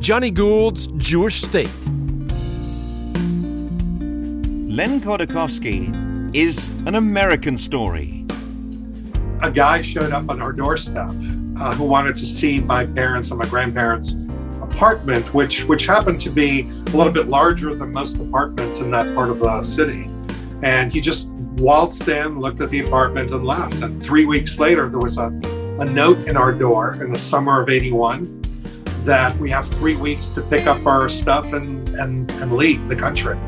Jonny Gould's Jewish State. Len Khodorkovsky is an American story. A guy showed up on our doorstep uh, who wanted to see my parents and my grandparents' apartment, which which happened to be a little bit larger than most apartments in that part of the city. And he just waltzed in, looked at the apartment, and left. And three weeks later, there was a, a note in our door in the summer of 81 that we have three weeks to pick up our stuff and, and, and leave the country.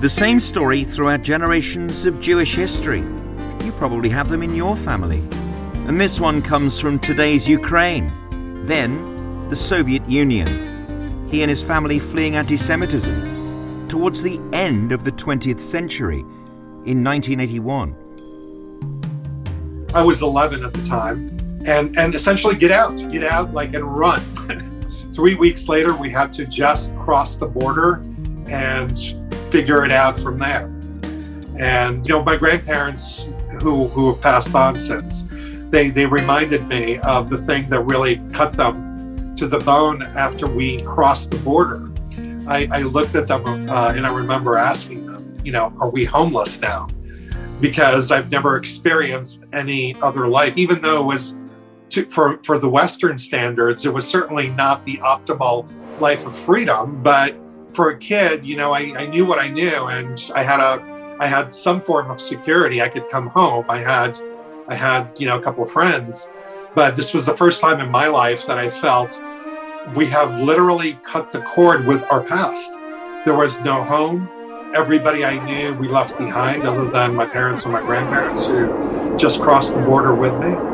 The same story throughout generations of Jewish history. You probably have them in your family. And this one comes from today's Ukraine, then the Soviet Union. He and his family fleeing anti Semitism towards the end of the 20th century in 1981. I was 11 at the time, and, and essentially get out, get out like and run. Three weeks later, we had to just cross the border and figure it out from there. And you know, my grandparents, who who have passed on since, they they reminded me of the thing that really cut them to the bone after we crossed the border. I, I looked at them uh, and I remember asking them, you know, are we homeless now? Because I've never experienced any other life, even though it was to, for for the Western standards, it was certainly not the optimal life of freedom, but for a kid, you know, I, I knew what I knew and I had a I had some form of security. I could come home. I had I had, you know, a couple of friends. But this was the first time in my life that I felt we have literally cut the cord with our past. There was no home. Everybody I knew we left behind, other than my parents and my grandparents who just crossed the border with me.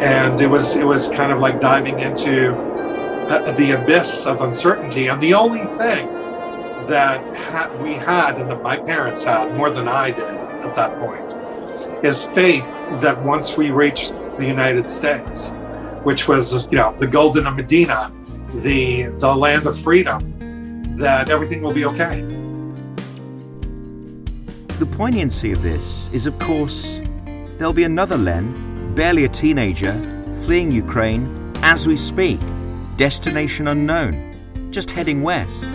And it was it was kind of like diving into uh, the abyss of uncertainty. And the only thing that ha- we had and that my parents had more than i did at that point is faith that once we reached the united states which was you know the goldene medina the the land of freedom that everything will be okay. The poignancy of this is of course there'll be another len barely a teenager, fleeing Ukraine as we speak, destination unknown, just heading west.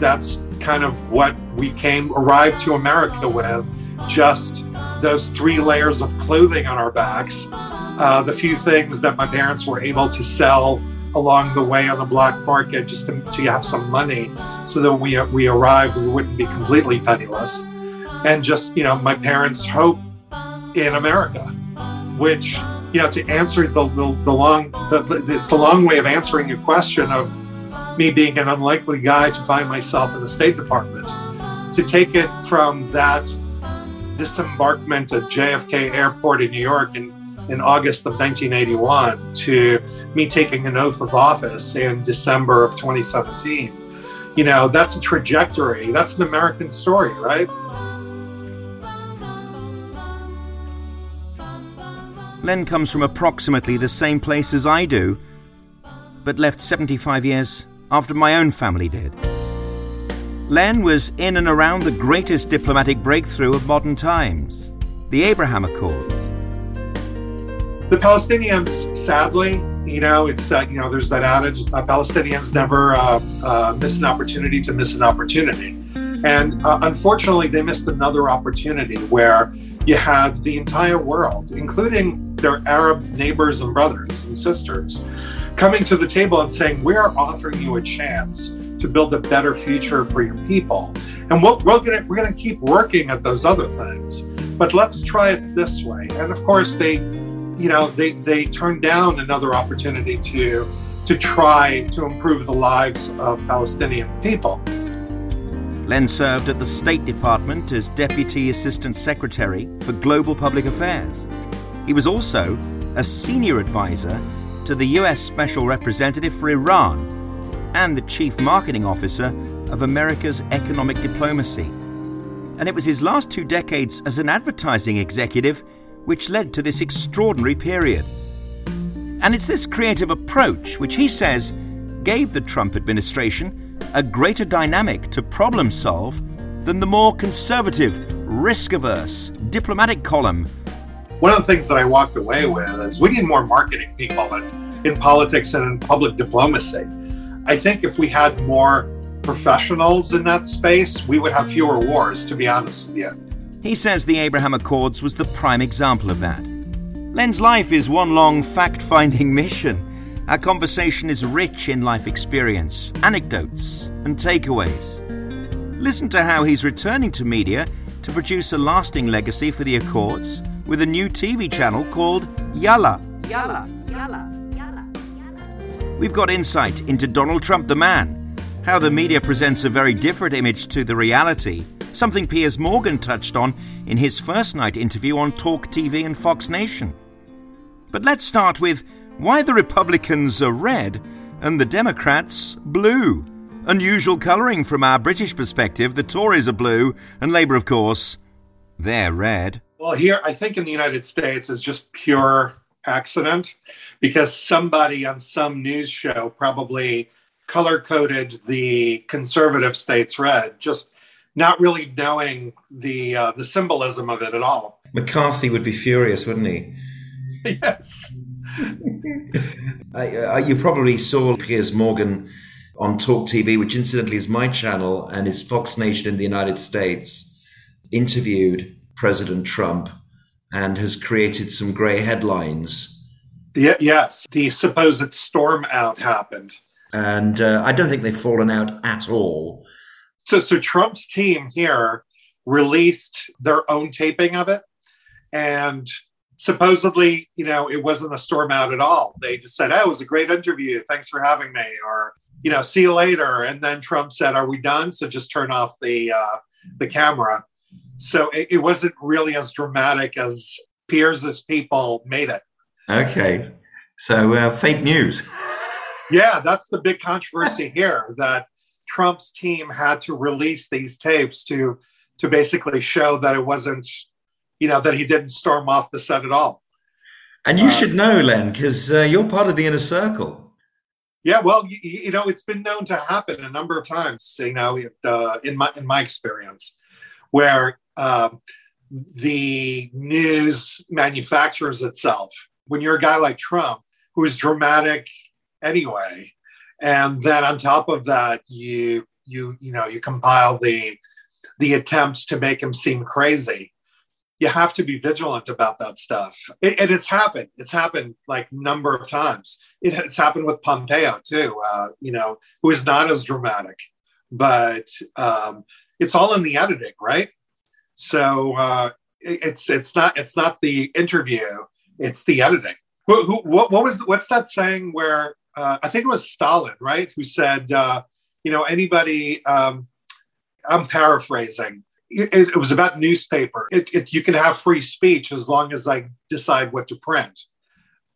That's kind of what we came, arrived to America with, just those three layers of clothing on our backs, uh, the few things that my parents were able to sell along the way on the black market just to, to have some money so that we, we arrived, we wouldn't be completely penniless. And just, you know, my parents' hope in America, which you know to answer the the, the long the, it's the long way of answering your question of me being an unlikely guy to find myself in the State Department. To take it from that disembarkment at JFK Airport in New York in, in August of 1981 to me taking an oath of office in December of 2017. You know, that's a trajectory. That's an American story, right? Len comes from approximately the same place as I do, but left 75 years after my own family did. Len was in and around the greatest diplomatic breakthrough of modern times the Abraham Accords. The Palestinians, sadly, you know, it's that, you know, there's that adage uh, Palestinians never uh, uh, miss an opportunity to miss an opportunity. And uh, unfortunately, they missed another opportunity where you had the entire world, including their Arab neighbors and brothers and sisters, coming to the table and saying, We are offering you a chance to build a better future for your people. And we're, we're going we're gonna keep working at those other things, but let's try it this way. And of course, they, you know, they, they turned down another opportunity to, to try to improve the lives of Palestinian people. Len served at the State Department as Deputy Assistant Secretary for Global Public Affairs. He was also a senior advisor to the US Special Representative for Iran and the Chief Marketing Officer of America's Economic Diplomacy. And it was his last two decades as an advertising executive which led to this extraordinary period. And it's this creative approach which he says gave the Trump administration a greater dynamic to problem solve than the more conservative risk averse, diplomatic column. One of the things that I walked away with is we need more marketing people in, in politics and in public diplomacy. I think if we had more professionals in that space, we would have fewer wars, to be honest with you. He says the Abraham Accords was the prime example of that. Len's life is one long fact finding mission. Our conversation is rich in life experience, anecdotes, and takeaways. Listen to how he's returning to media to produce a lasting legacy for the Accords with a new TV channel called Yalla. Yalla. Yalla. Yalla. We've got insight into Donald Trump the man, how the media presents a very different image to the reality, something Piers Morgan touched on in his first night interview on Talk TV and Fox Nation. But let's start with why the Republicans are red and the Democrats blue. Unusual colouring from our British perspective. The Tories are blue, and Labour, of course, they're red. Well, here, I think in the United States, it's just pure accident because somebody on some news show probably color coded the conservative states red, just not really knowing the uh, the symbolism of it at all. McCarthy would be furious, wouldn't he? yes. I, uh, you probably saw Piers Morgan on Talk TV, which incidentally is my channel and is Fox Nation in the United States, interviewed President Trump and has created some grey headlines. Yeah, yes, the supposed storm out happened. And uh, I don't think they've fallen out at all. So, so Trump's team here released their own taping of it. And supposedly, you know, it wasn't a storm out at all. They just said, oh, it was a great interview. Thanks for having me. Or, you know, see you later. And then Trump said, "Are we done?" So just turn off the uh, the camera. So it, it wasn't really as dramatic as Piers's people made it. Okay, so uh, fake news. yeah, that's the big controversy here. That Trump's team had to release these tapes to to basically show that it wasn't, you know, that he didn't storm off the set at all. And you uh, should know, Len, because uh, you're part of the inner circle. Yeah, well, you, you, know, it's been known to happen a number of times. You know, uh, in my in my experience, where uh, the news manufactures itself. When you're a guy like Trump, who is dramatic anyway, and then on top of that, you you you know you compile the the attempts to make him seem crazy you have to be vigilant about that stuff. It, and it's happened. It's happened like number of times. It, it's happened with Pompeo too. Uh, you know, who is not as dramatic, but um, it's all in the editing, right? So uh, it, it's it's not it's not the interview. It's the editing. Who, who, what, what was what's that saying where uh, I think it was Stalin, right? Who said, uh, you know, anybody. Um, I'm paraphrasing it, it was about newspaper. It, you can have free speech as long as I decide what to print.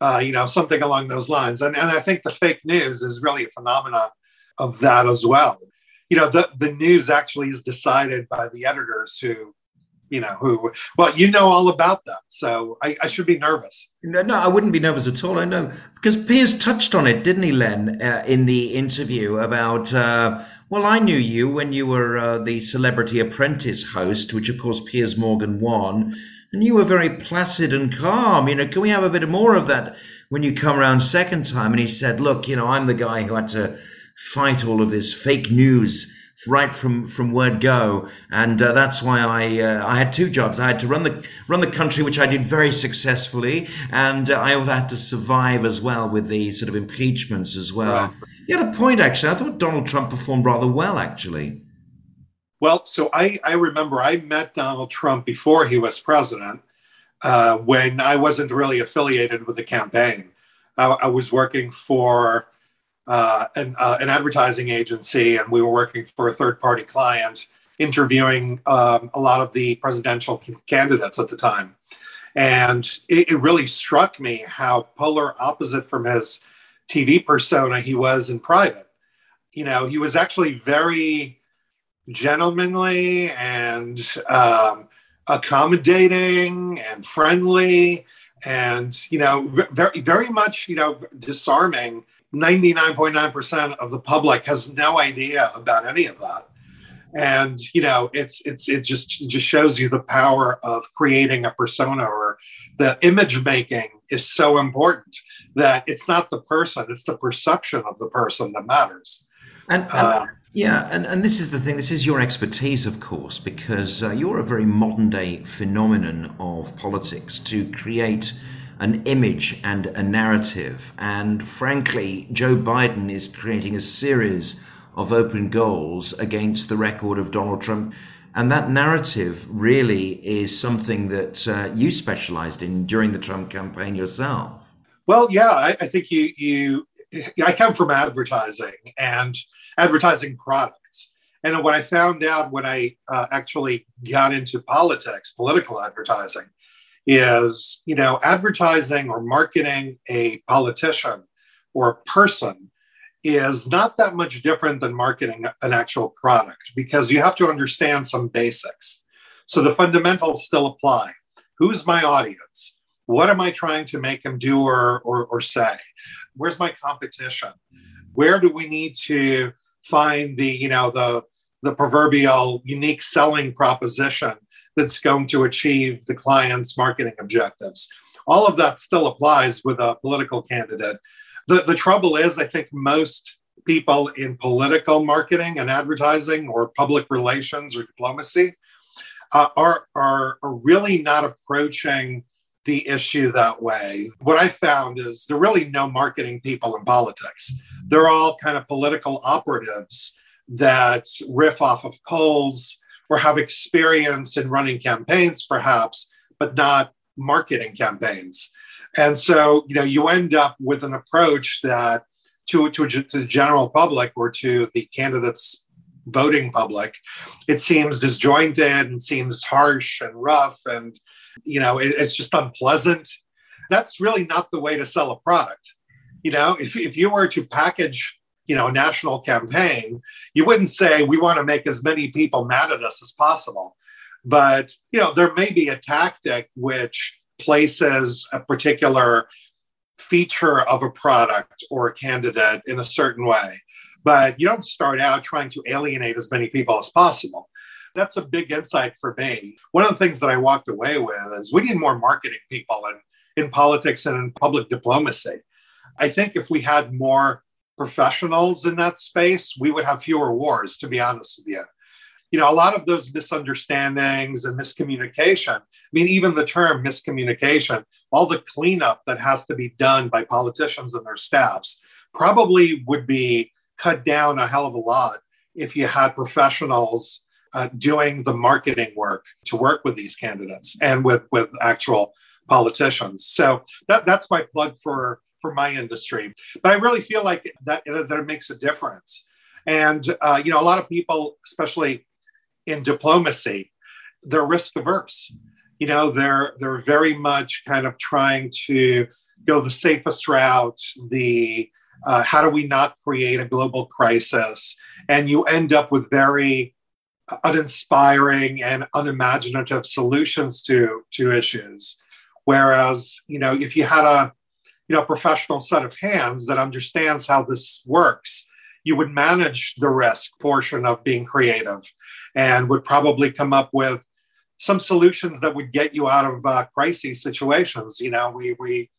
Uh, you know, something along those lines. And, and I think the fake news is really a phenomenon of that as well. You know, the, the news actually is decided by the editors who you know who well you know all about that. So i, I should be nervous. No, no i wouldn't be nervous at all. I know because piers touched on it didn't he len uh, in the interview about uh, well i knew you when you were uh, the celebrity apprentice host which of course piers morgan won. And you were very placid and calm. You know can we have a bit more of that when you come around second time? And he said look you know i'm the guy who had to fight all of this fake news right from from word go, and uh, that's why I uh, I had two jobs. I had to run the run the country, which I did very successfully, and uh, I also had to survive as well with the sort of impeachments as well. Right. You had a point, actually. I thought Donald Trump performed rather well, actually. Well, so I, I remember I met Donald Trump before he was president uh, when I wasn't really affiliated with the campaign. I, I was working for uh, an, uh, an, advertising agency, and we were working for a third party client, interviewing um, a lot of the presidential candidates at the time. And it, it, really struck me how polar opposite from his TV persona he was in private. You know, he was actually very gentlemanly and um, accommodating and friendly and you know very very much you know disarming 99.9% of the public has no idea about any of that. and you know it's it's it just it just shows you the power of creating a persona or the image making is so important that it's not the person it's the perception of the person that matters and, and uh, yeah and, and this is the thing this is your expertise of course because uh, you're a very modern day phenomenon of politics to create an image and a narrative and frankly joe biden is creating a series of open goals against the record of Donald Trump. And that narrative really is something that uh, you specialized in during the Trump campaign yourself. Well, yeah, I, I, think you, you, I come from advertising and advertising products. And what I found out when I uh, actually got into politics, political advertising, is, you know, advertising or marketing a politician or a person is not that much different than marketing an actual product because you have to understand some basics. So the fundamentals still apply. Who's my audience? What am I trying to make them do or, or, or say? Where's my competition? Where do we need to find the, you know, the, the proverbial unique selling proposition that's going to achieve the client's marketing objectives? All of that still applies with a political candidate the, the trouble is, I think most people in political marketing and advertising or public relations or diplomacy uh, are, are, are really not approaching the issue that way. What I found is there are really no marketing people in politics. They're all kind of political operatives that riff off of polls or have experience in running campaigns, perhaps, but not marketing campaigns. And so, you know, you end up with an approach that to, to, to the general public or to the candidates voting public, it seems disjointed and seems harsh and rough and, you know, it, it's just unpleasant. That's really not the way to sell a product. You know, if, if you were to package you know, national campaign, you wouldn't say we want to make as many people mad at us as possible. But you know, there may be a tactic which places a particular feature of a product or a candidate in a certain way. But you don't start out trying to alienate as many people as possible. That's a big insight for me. One of the things that I walked away with is we need more marketing people in, in politics and in public diplomacy. I think if we had more professionals in that space, we would have fewer wars, to be honest with you you know, a lot of those misunderstandings and miscommunication. I mean, even the term miscommunication, all the cleanup that has to be done by politicians and their staffs probably would be cut down a hell of a lot if you had professionals uh, doing the marketing work to work with these candidates and with with actual politicians. So that that's my plug for for my industry. But I really feel like that that it makes a difference. And uh, you know, a lot of people, especially in diplomacy, they're risk averse. You know, they're they're very much kind of trying to go the safest route. The uh, how do we not create a global crisis? And you end up with very uninspiring and unimaginative solutions to to issues. Whereas, you know, if you had a you know professional set of hands that understands how this works, you would manage the risk portion of being creative and would probably come up with some solutions that would get you out of uh, crisis situations. You know, we we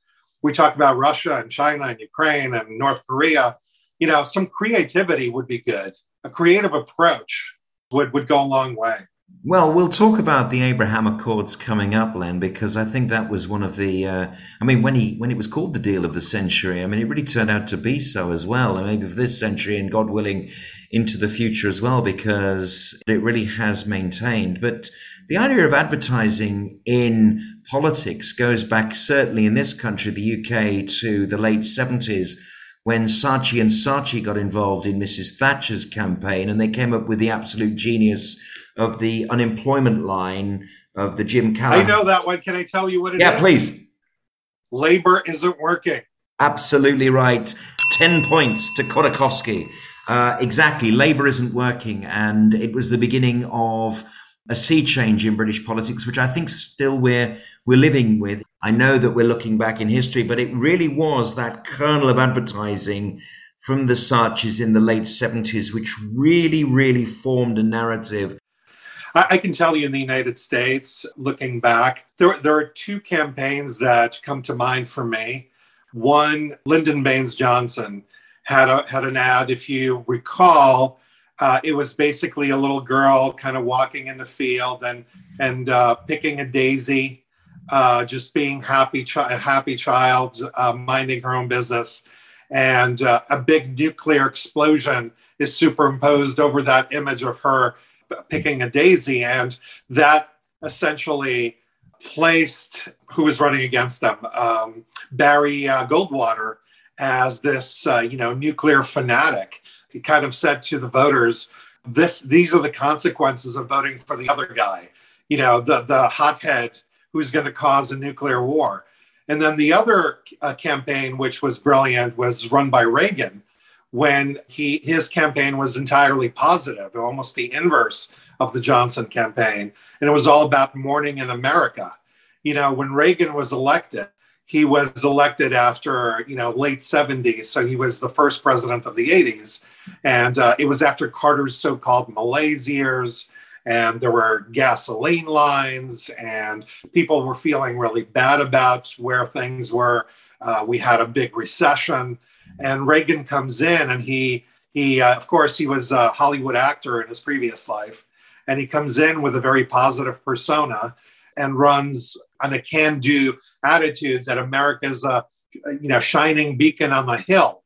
we talk about Russia and China and Ukraine and North Korea. You know, some creativity would be good. A creative approach would would go a long way. Well, we'll talk about the Abraham Accords coming up, Len, because I think that was one of the. Uh, I mean, when he when it was called the deal of the century, I mean, it really turned out to be so as well, and maybe for this century, and God willing, into the future as well, because it really has maintained. But the idea of advertising in politics goes back certainly in this country, the UK, to the late seventies when Saatchi and Saatchi got involved in Mrs. Thatcher's campaign, and they came up with the absolute genius of the unemployment line of the Jim Callaghan. I know that one. Can I tell you what it yeah, is? please. Labor isn't working. Absolutely right. 10 points to Khodorkovsky. Uh, exactly. Labor isn't working. And it was the beginning of a sea change in British politics, which I think still we're, we're living with. I know that we're looking back in history, but it really was that kernel of advertising from the Saatchis in the late 70s, which really, really formed a narrative. I, can tell you in the United States, looking back, there, there are two campaigns that come to mind for me. One, Lyndon Baines Johnson had a, had an ad, if you recall, uh, it was basically a little girl kind of walking in the field and and uh, picking a daisy, uh, just being happy, chi- a happy child, uh, minding her own business, and uh, a big nuclear explosion is superimposed over that image of her picking a daisy, and that essentially placed who was running against them, um, Barry uh, Goldwater, as this uh, you know nuclear fanatic He kind of said to the voters, this these are the consequences of voting for the other guy, you know, the the hothead who's going to cause a nuclear war. And then the other uh, campaign, which was brilliant, was run by Reagan, when he his campaign was entirely positive, almost the inverse of the Johnson campaign, and it was all about morning in America. You know, when Reagan was elected, he was elected after you know late 70s so he was the first president of the 80s and uh, it was after carter's so-called malaise years and there were gasoline lines. And people were feeling really bad about where things were. Uh, we had a big recession and reagan comes in and he he uh, of course he was a hollywood actor in his previous life and he comes in with a very positive persona and runs on a can-do attitude that America's a you know shining beacon on the hill.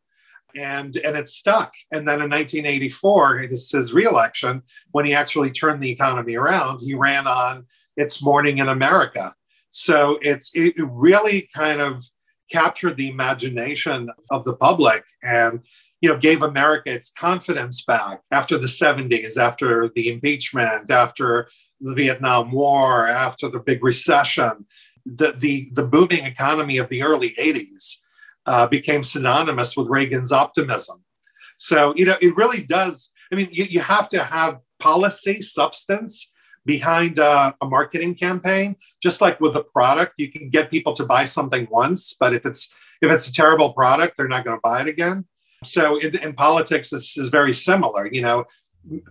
And, and it stuck. And then in 1984, his, his reelection, when he actually turned the economy around, he ran on It's Morning in America. So it's it really kind of captured the imagination of the public and you know gave america its confidence back after the 70s after the impeachment after the Vietnam War, after the big recession, the, the, the booming economy of the early 80s uh, became synonymous with Reagan's optimism. So, you know, it really does. I mean, you, you have to have policy, substance behind a, a marketing campaign. Just like with a product, you can get people to buy something once, but if it's if it's a terrible product, they're not going to buy it again. So in, in politics, this is very similar. You know,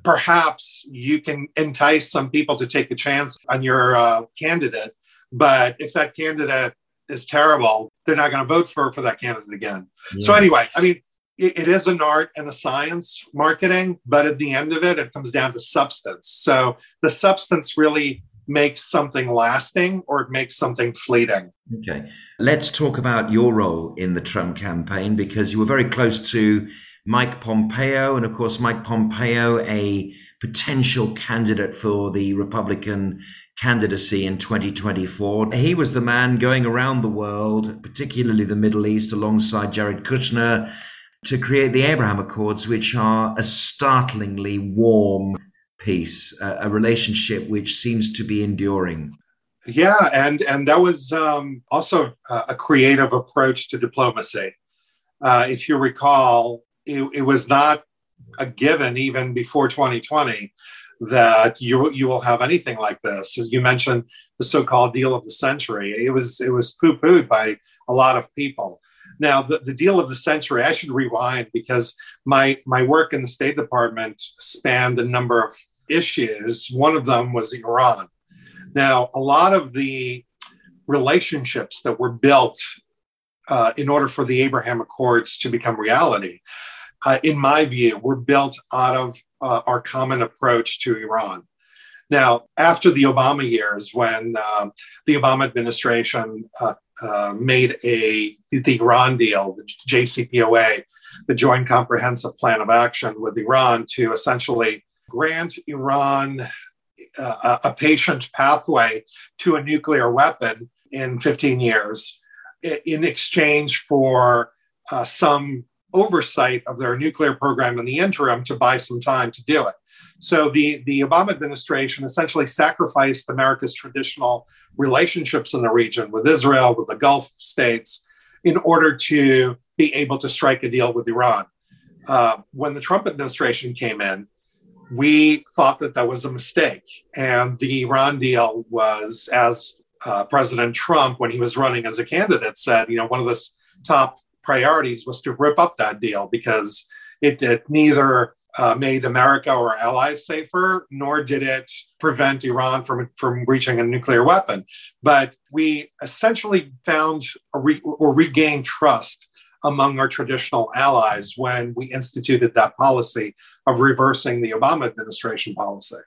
perhaps you can entice some people to take a chance on your uh, candidate. But if that candidate is terrible, they're not going to vote for, for that candidate again. Yeah. So, anyway, I mean, it, it is an art and a science marketing, but at the end of it, it comes down to substance. So, the substance really makes something lasting or it makes something fleeting. Okay. Let's talk about your role in the Trump campaign because you were very close to Mike Pompeo, and of course, Mike Pompeo, a potential candidate for the Republican candidacy in 2024. He was the man going around the world, particularly the Middle East, alongside Jared Kushner to create the Abraham Accords, which are a startlingly warm peace, a, a relationship which seems to be enduring. Yeah, and and that was um, also a creative approach to diplomacy. Uh, if you recall, it, it was not a given even before 2020 that you you will have anything like this. As you mentioned, the so-called deal of the century. It was it was poo-pooed by a lot of people. Now, the, the deal of the century, I should rewind because my my work in the State Department spanned a number of issues. One of them was Iran. Now, a lot of the relationships that were built uh, in order for the Abraham Accords to become reality uh, in my view, were built out of uh, our common approach to Iran. Now, after the Obama years, when uh, the Obama administration uh, uh, made a the Iran deal, the JCPOA, the Joint Comprehensive Plan of Action with Iran, to essentially grant Iran uh, a patient pathway to a nuclear weapon in 15 years, in exchange for some oversight of their nuclear program in the interim to buy some time to do it. So the, the Obama administration essentially sacrificed America's traditional relationships in the region with Israel, with the Gulf states, in order to be able to strike a deal with Iran. Uh, when the Trump administration came in, we thought that that was a mistake. And the Iran deal was, as uh, President Trump, when he was running as a candidate, said, you know, one of the top priorities was to rip up that deal because it, it neither uh, made America or allies safer, nor did it prevent Iran from, from reaching a nuclear weapon. But we essentially found re- or regained trust among our traditional allies when we instituted that policy of reversing the Obama administration policy.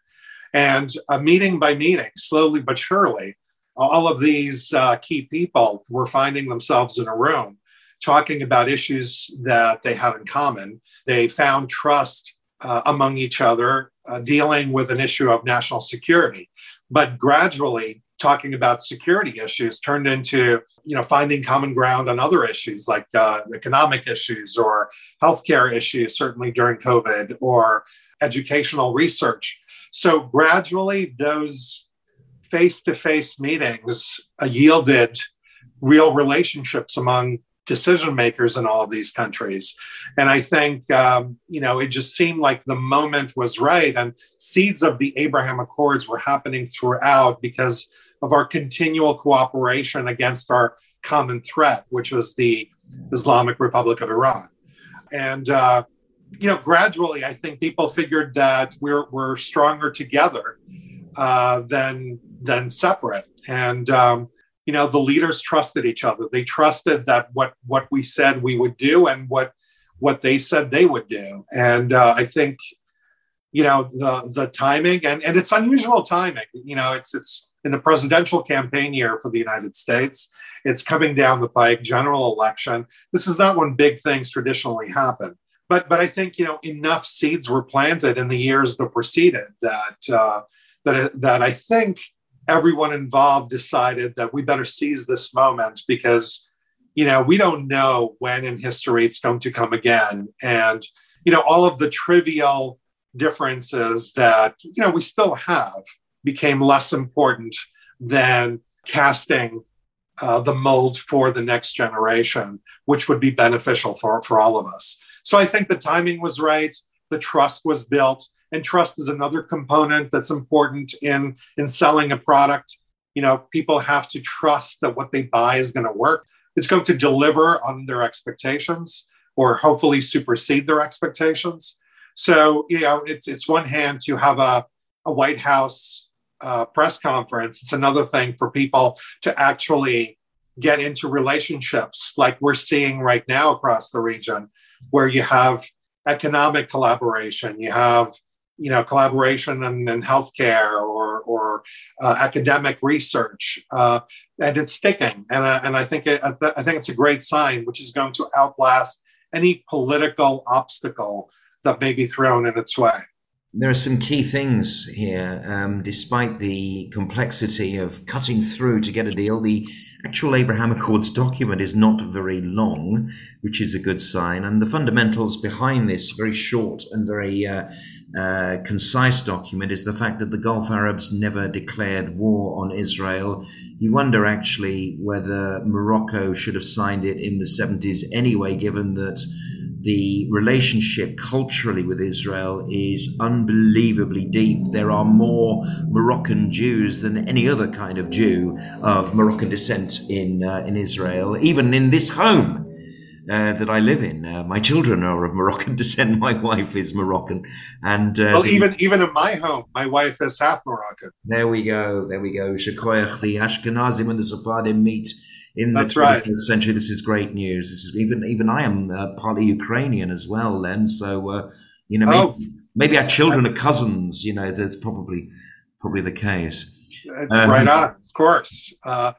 And uh, meeting by meeting, slowly but surely, all of these uh, key people were finding themselves in a room talking about issues that they had in common. They found trust uh, among each other, uh, dealing with an issue of national security. But gradually, talking about security issues turned into you know finding common ground on other issues like uh, economic issues or healthcare issues certainly during covid or educational research so gradually those face-to-face meetings uh, yielded real relationships among decision makers in all of these countries. And I think, um, you know, it just seemed like the moment was right. And seeds of the Abraham Accords were happening throughout because of our continual cooperation against our common threat, which was the Islamic Republic of Iran. And, uh, you know, gradually, I think people figured that we're, we're stronger together uh, than, than separate. And, um, you know the leaders trusted each other. They trusted that what what we said we would do and what what they said they would do. And uh, i think you know the the timing and and it's unusual timing. You know it's it's in the presidential campaign year for the united states it's coming down the pike general election. This is not when big things traditionally happen. But but i think you know enough seeds were planted in the years that preceded that uh, that that i think everyone involved decided that we better seize this moment because you know we don't know when in history it's going to come again. And you know all of the trivial differences that you know we still have became less important than casting uh, the mold for the next generation which would be beneficial for, for all of us. So i think the timing was right. The trust was built and trust is another component that's important in in selling a product. You know people have to trust that what they buy is going to work. It's going to deliver on their expectations or hopefully supersede their expectations. So you know it's, it's one hand to have a, a white house uh, press conference. It's another thing for people to actually get into relationships like we're seeing right now across the region where you have economic collaboration you have you know collaboration in, in healthcare or or uh, academic research, uh, and it's sticking. And uh, and I think it, I think it's a great sign, which is going to outlast any political obstacle that may be thrown in its way. There are some key things here. Um, despite the complexity of cutting through to get a deal, the actual Abraham Accords document is not very long, which is a good sign. And the fundamentals behind this very short and very uh, uh, concise document is the fact that the Gulf Arabs never declared war on Israel. You wonder actually whether Morocco should have signed it in the 70s anyway, given that the relationship culturally with Israel is unbelievably deep. There are more Moroccan Jews than any other kind of Jew of Moroccan descent in uh, in Israel, even in this home. Uh, that I live in. Uh, my children are of Moroccan descent. My wife is Moroccan, and uh, well, the, even even in my home, my wife is half Moroccan. There we go. There we go. Shekoyach, the Ashkenazim and the Sephardim meet in That's the 20th right. century. This is great news. This is even even I am uh, partly Ukrainian as well. Then, so uh, you know, maybe, oh. maybe, our children are cousins. You know, that's probably probably the case. Um, right on, of course. Uh,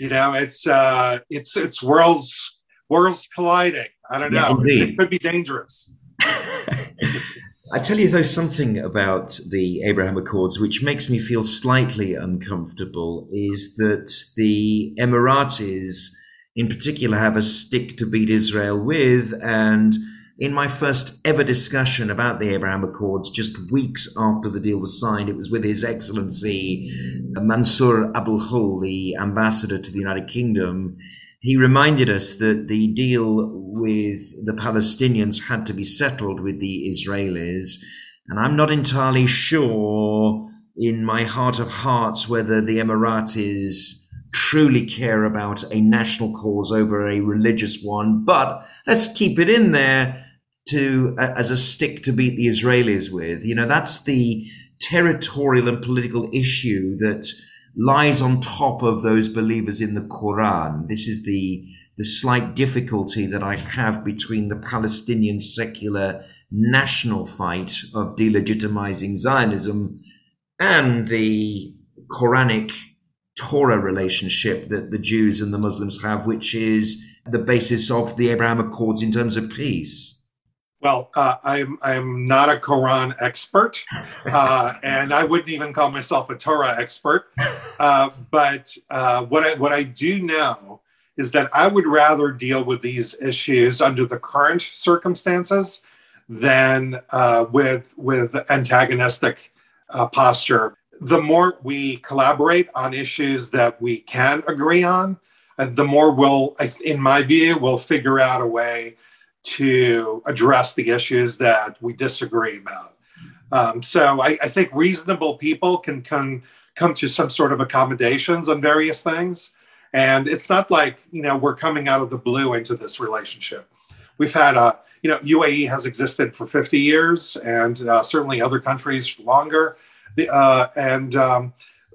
you know, it's uh, it's it's worlds worlds colliding. I don't know. Yeah, it could be dangerous. I tell you, though, something about the Abraham Accords which makes me feel slightly uncomfortable is that the Emiratis, in particular, have a stick to beat Israel with. And in my first ever discussion about the Abraham Accords, just weeks after the deal was signed, it was with His Excellency Mansoor Abulhoul, the ambassador to the United Kingdom he reminded us that the deal with the Palestinians had to be settled with the Israelis. And I'm not entirely sure in my heart of hearts whether the Emiratis truly care about a national cause over a religious one, but let's keep it in there to uh, as a stick to beat the Israelis with. You know, that's the territorial and political issue that lies on top of those believers in the Quran. This is the the slight difficulty that I have between the Palestinian secular national fight of delegitimizing Zionism and the Quranic Torah relationship that the Jews and the Muslims have, which is the basis of the Abraham Accords in terms of peace. Well, uh, I'm I'm not a Quran expert, uh, and I wouldn't even call myself a Torah expert. Uh, but uh, what I what I do know is that I would rather deal with these issues under the current circumstances than uh, with with antagonistic uh, posture. The more we collaborate on issues that we can agree on, the more we'll, in my view, we'll figure out a way to address the issues that we disagree about. Um, so I, I, think reasonable people can come come to some sort of accommodations on various things, and it's not like you know we're coming out of the blue into this relationship. We've had a you know UAE has existed for 50 years, and uh, certainly other countries longer. The, uh, and um,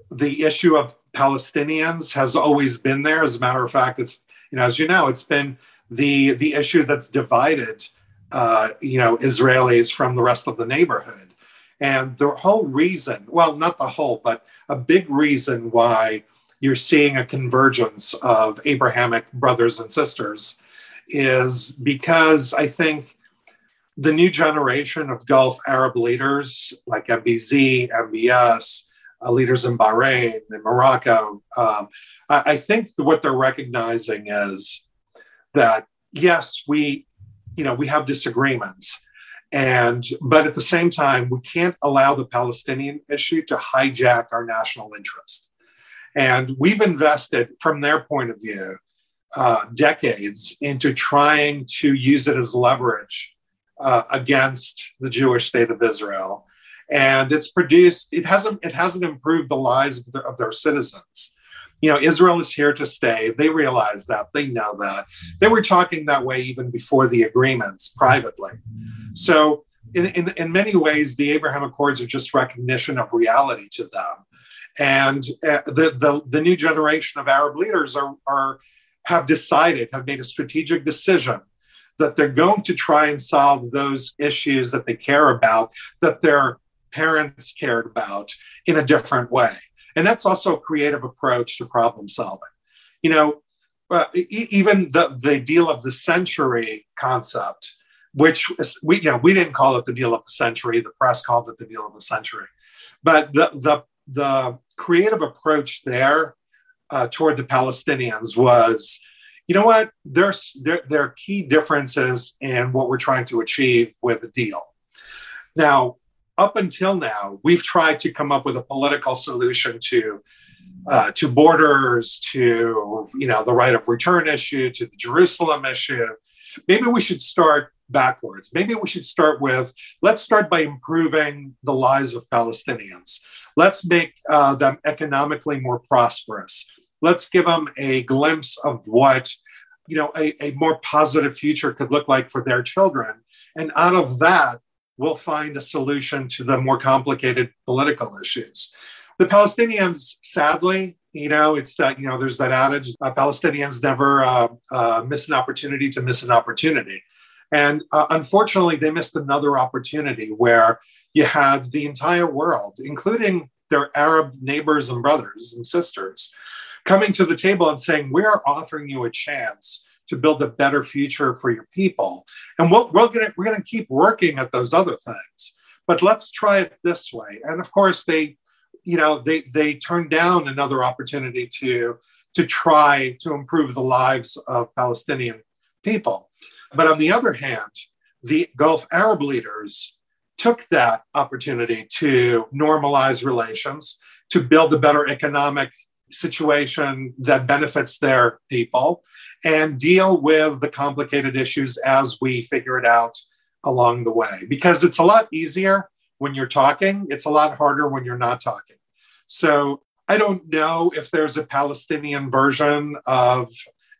the issue of Palestinians has always been there. As a matter of fact, it's you know as you know it's been the the issue that's divided uh, you know Israelis from the rest of the neighborhood. And the whole reason, well, not the whole, but a big reason why you're seeing a convergence of Abrahamic brothers and sisters is because I think the new generation of Gulf Arab leaders like MBZ, MBS, uh, leaders in Bahrain and Morocco, um, I, I think what they're recognizing is that yes, we, you know, we have disagreements. And, but at the same time, we can't allow the Palestinian issue to hijack our national interest. And we've invested, from their point of view, uh, decades into trying to use it as leverage uh, against the Jewish state of Israel. And it's produced, it hasn't, it hasn't improved the lives of, the, of their citizens you know, Israel is here to stay. They realize that. They know that. They were talking that way even before the agreements privately. So, in, in, in many ways, the Abraham Accords are just recognition of reality to them. And uh, the, the, the new generation of Arab leaders are, are, have decided, have made a strategic decision that they're going to try and solve those issues that they care about, that their parents cared about in a different way. And that's also a creative approach to problem solving. You know, uh, e- even the, the deal of the century concept, which we, you know, we didn't call it the deal of the century, the press called it the deal of the century. But the, the, the creative approach there uh, toward the Palestinians was, you know what, there's there, there are key differences in what we're trying to achieve with the deal. Now, up until now, we've tried to come up with a political solution to uh, to borders, to you know the right of return issue, to the Jerusalem issue. Maybe we should start backwards. Maybe we should start with let's start by improving the lives of Palestinians. Let's make uh, them economically more prosperous. Let's give them a glimpse of what you know a, a more positive future could look like for their children. And out of that, we'll find a solution to the more complicated political issues. The Palestinians, sadly, you know, it's that, you know, there's that adage uh, Palestinians never uh, uh, miss an opportunity to miss an opportunity. And uh, unfortunately, they missed another opportunity where you had the entire world, including their Arab neighbors and brothers and sisters, coming to the table and saying, We are offering you a chance to build a better future for your people. And we we are gonna, we're going to keep working at those other things. But let's try it this way. And of course, they, you know, they they turned down another opportunity to to try to improve the lives of Palestinian people. But on the other hand, the Gulf Arab leaders took that opportunity to normalize relations, to build a better economic situation that benefits their people, and deal with the complicated issues as we figure it out along the way. Because it's a lot easier when you're talking, it's a lot harder when you're not talking. So I don't know if there's a Palestinian version of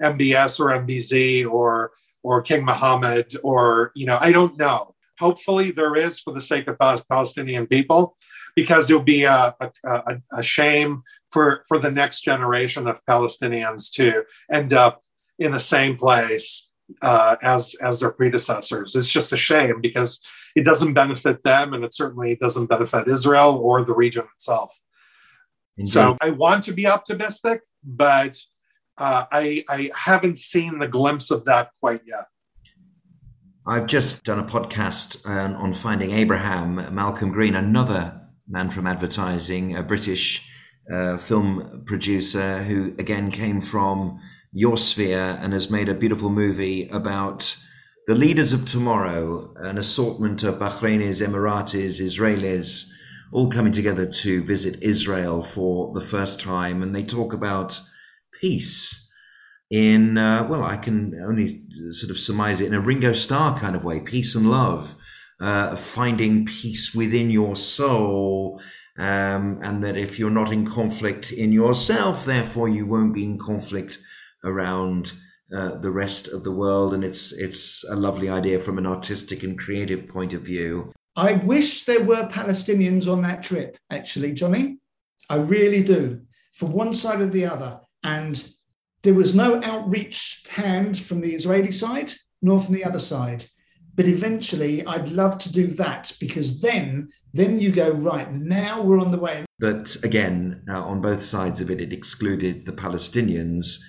MBS or MBZ or or King Mohammed or you know I don't know. Hopefully there is for the sake of Palestinian people, because it will be a, a, a shame for for the next generation of Palestinians to end up in the same place uh, as as their predecessors. It's just a shame because it doesn't benefit them, and it certainly doesn't benefit Israel or the region itself. Indeed. So I want to be optimistic, but uh, I, I haven't seen the glimpse of that quite yet. I've just done a podcast uh, on finding Abraham, Malcolm Green, another man from advertising, a British uh, film producer who again came from your sphere and has made a beautiful movie about the leaders of tomorrow, an assortment of Bahrainis, Emiratis, Israelis, all coming together to visit Israel for the first time. And they talk about peace in, uh, well, I can only sort of surmise it in a Ringo Starr kind of way peace and love, uh, finding peace within your soul. Um, and that if you're not in conflict in yourself, therefore you won't be in conflict around uh, the rest of the world. And it's it's a lovely idea from an artistic and creative point of view. I wish there were Palestinians on that trip, actually, Jonny. I really do, from one side or the other. And there was no outreached hand from the Israeli side nor from the other side. But eventually, I'd love to do that because then, then you go right now we're on the way. But again, on both sides of it, it excluded the Palestinians,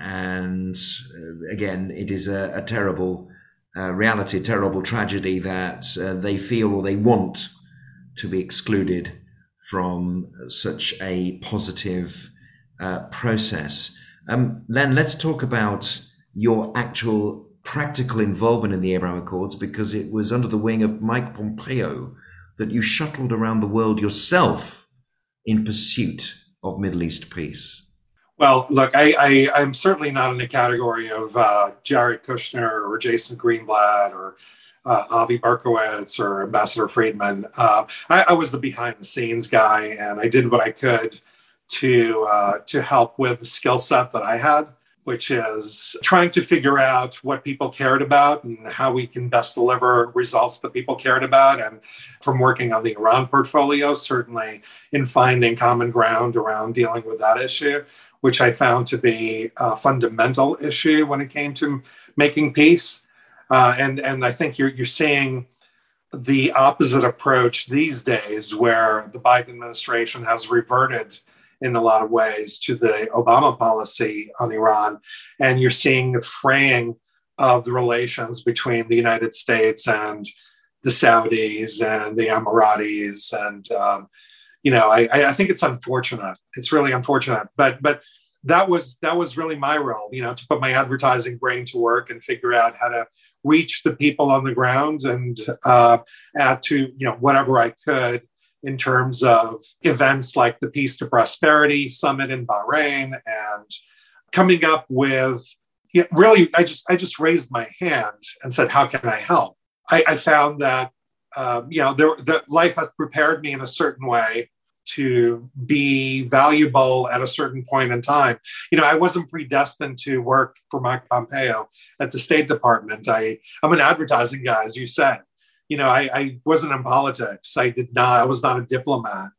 and uh, again, it is a, a terrible uh, reality, a terrible tragedy that uh, they feel or they want to be excluded from such a positive uh, process. Um, Len, let's talk about your actual practical involvement in the Abraham Accords because it was under the wing of Mike Pompeo that you shuttled around the world yourself in pursuit of Middle East peace. Well, look, I, I, am certainly not in the category of uh, Jared Kushner or Jason Greenblatt or uh, Avi Berkowitz or Ambassador Friedman. Uh, I, I, was the behind the scenes guy, and I did what I could to uh, to help with the skill set that I had, which is trying to figure out what people cared about and how we can best deliver results that people cared about. And from working on the Iran portfolio, certainly in finding common ground around dealing with that issue which I found to be a fundamental issue when it came to making peace. Uh, and, and I think you're, you're seeing the opposite approach these days, where the Biden administration has reverted in a lot of ways to the Obama policy on Iran. And you're seeing the fraying of the relations between the United States and the Saudis and the Emiratis and um, you know, I, I think it's unfortunate. It's really unfortunate. But but that was that was really my role, you know, to put my advertising brain to work and figure out how to reach the people on the ground and uh, add to you know whatever I could in terms of events like the Peace to Prosperity Summit in Bahrain and coming up with really I just I just raised my hand and said, how can I help? I, I found that um, you know, there, the life has prepared me in a certain way to be valuable at a certain point in time. You know, I wasn't predestined to work for Mike Pompeo at the State Department. I, I'm an advertising guy, as you said. You know, I, I wasn't in politics. I did not. I was not a diplomat.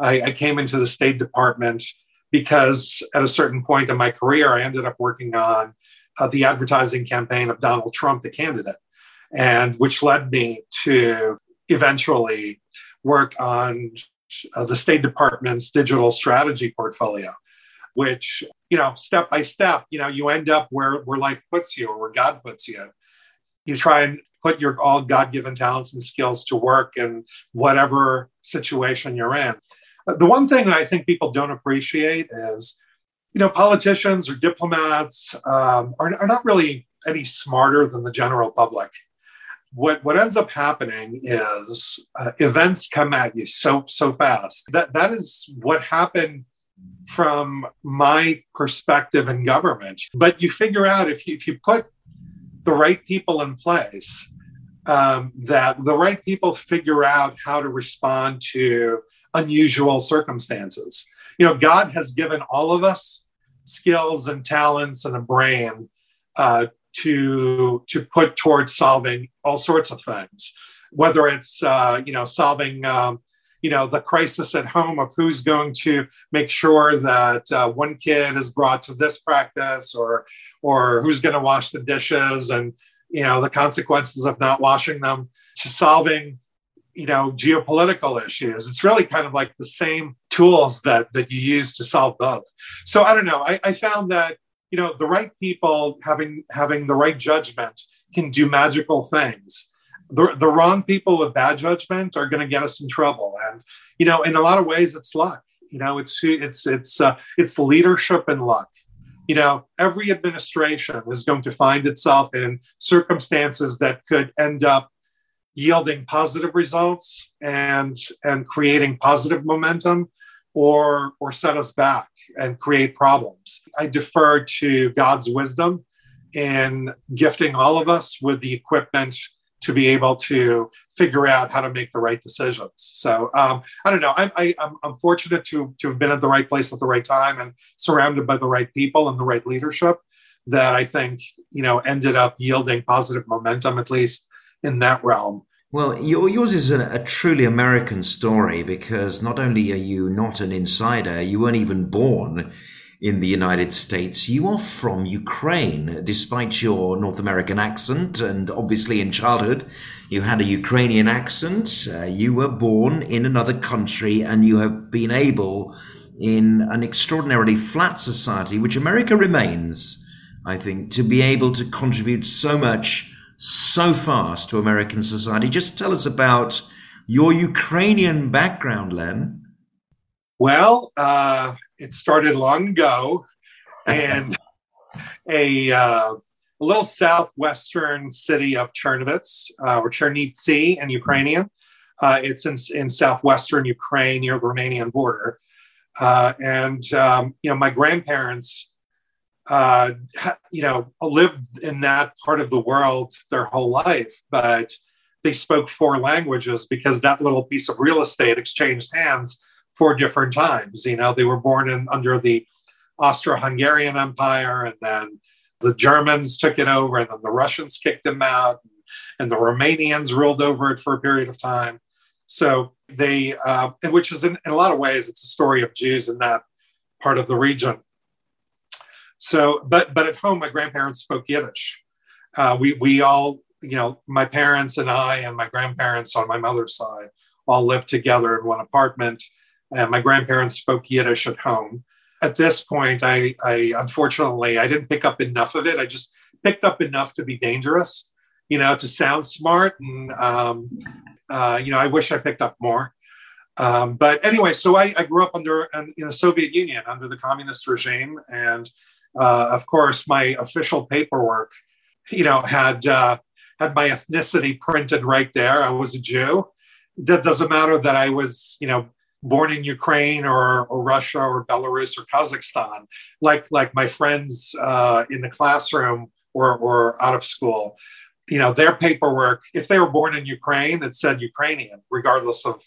I, I came into the State Department because at a certain point in my career, I ended up working on uh, the advertising campaign of Donald Trump, the candidate and which led me to eventually work on uh, the State Department's digital strategy portfolio, which, you know, step by step, you know, you end up where, where life puts you or where God puts you. You try and put your all God given talents and skills to work in whatever situation you're in. The one thing that I think people don't appreciate is, you know, politicians or diplomats um, are, are not really any smarter than the general public. What what ends up happening is uh, events come at you so so fast. That that is what happened from my perspective in government. But you figure out if you if you put the right people in place um, that the right people figure out how to respond to unusual circumstances. You know, God has given all of us skills and talents and a brain uh, to to put towards solving all sorts of things, whether it's uh, you know solving um, you know the crisis at home of who's going to make sure that uh, one kid is brought to this practice or or who's going to wash the dishes and you know the consequences of not washing them to solving you know geopolitical issues. It's really kind of like the same tools that that you use to solve both. So i don't know. I, I found that you know the right people having having the right judgment can do magical things. The, the wrong people with bad judgment are going to get us in trouble. And you know in a lot of ways it's luck. You know it's it's it's uh, it's leadership and luck you know every administration is going to find itself in circumstances that could end up yielding positive results and and creating positive momentum or or set us back and create problems. I defer to god's wisdom in gifting all of us with the equipment to be able to figure out how to make the right decisions. So um, I don't know. I'm, I, am i am fortunate to, to have been at the right place at the right time and surrounded by the right people and the right leadership that I think, you know, ended up yielding positive momentum, at least in that realm. Well, yours is a, a, truly American story because not only are you not an insider, you weren't even born in the United States. You are from Ukraine, despite your North American accent, and obviously in childhood you had a Ukrainian accent. Uh, you were born in another country, and you have been able, in an extraordinarily flat society, which America remains, I think, to be able to contribute so much so fast to American society. Just tell us about your Ukrainian background, Len. Well, uh, it started long ago, and a, uh, a little southwestern city of Chernovitz uh, or Chernivtsi in Ukrainian. Uh, it's in, in southwestern Ukraine near the Romanian border. Uh, and, um, you know, my grandparents, uh, you know, lived in that part of the world their whole life, but they spoke four languages because that little piece of real estate exchanged hands four different times. You know, they were born in under the Austro-Hungarian Empire, and then the Germans took it over, and then the Russians kicked them out, and the Romanians ruled over it for a period of time. So they, uh, which is in, in a lot of ways, it's a story of Jews in that part of the region. So, but but at home, my grandparents spoke Yiddish. Uh, we we all, you know, my parents and I and my grandparents on my mother's side all lived together in one apartment and my grandparents spoke Yiddish at home. At this point, I, I unfortunately I didn't pick up enough of it. I just picked up enough to be dangerous, you know, to sound smart. And um, uh, you know, I wish I picked up more. Um, but anyway, so I, I, grew up under in the Soviet Union under the communist regime, and uh, of course, my official paperwork, you know, had uh, had my ethnicity printed right there. I was a Jew. That doesn't matter that I was, you know, born in Ukraine or, or Russia or Belarus or Kazakhstan, like like my friends uh, in the classroom or, or out of school. You know, their paperwork, if they were born in Ukraine, it said Ukrainian, regardless of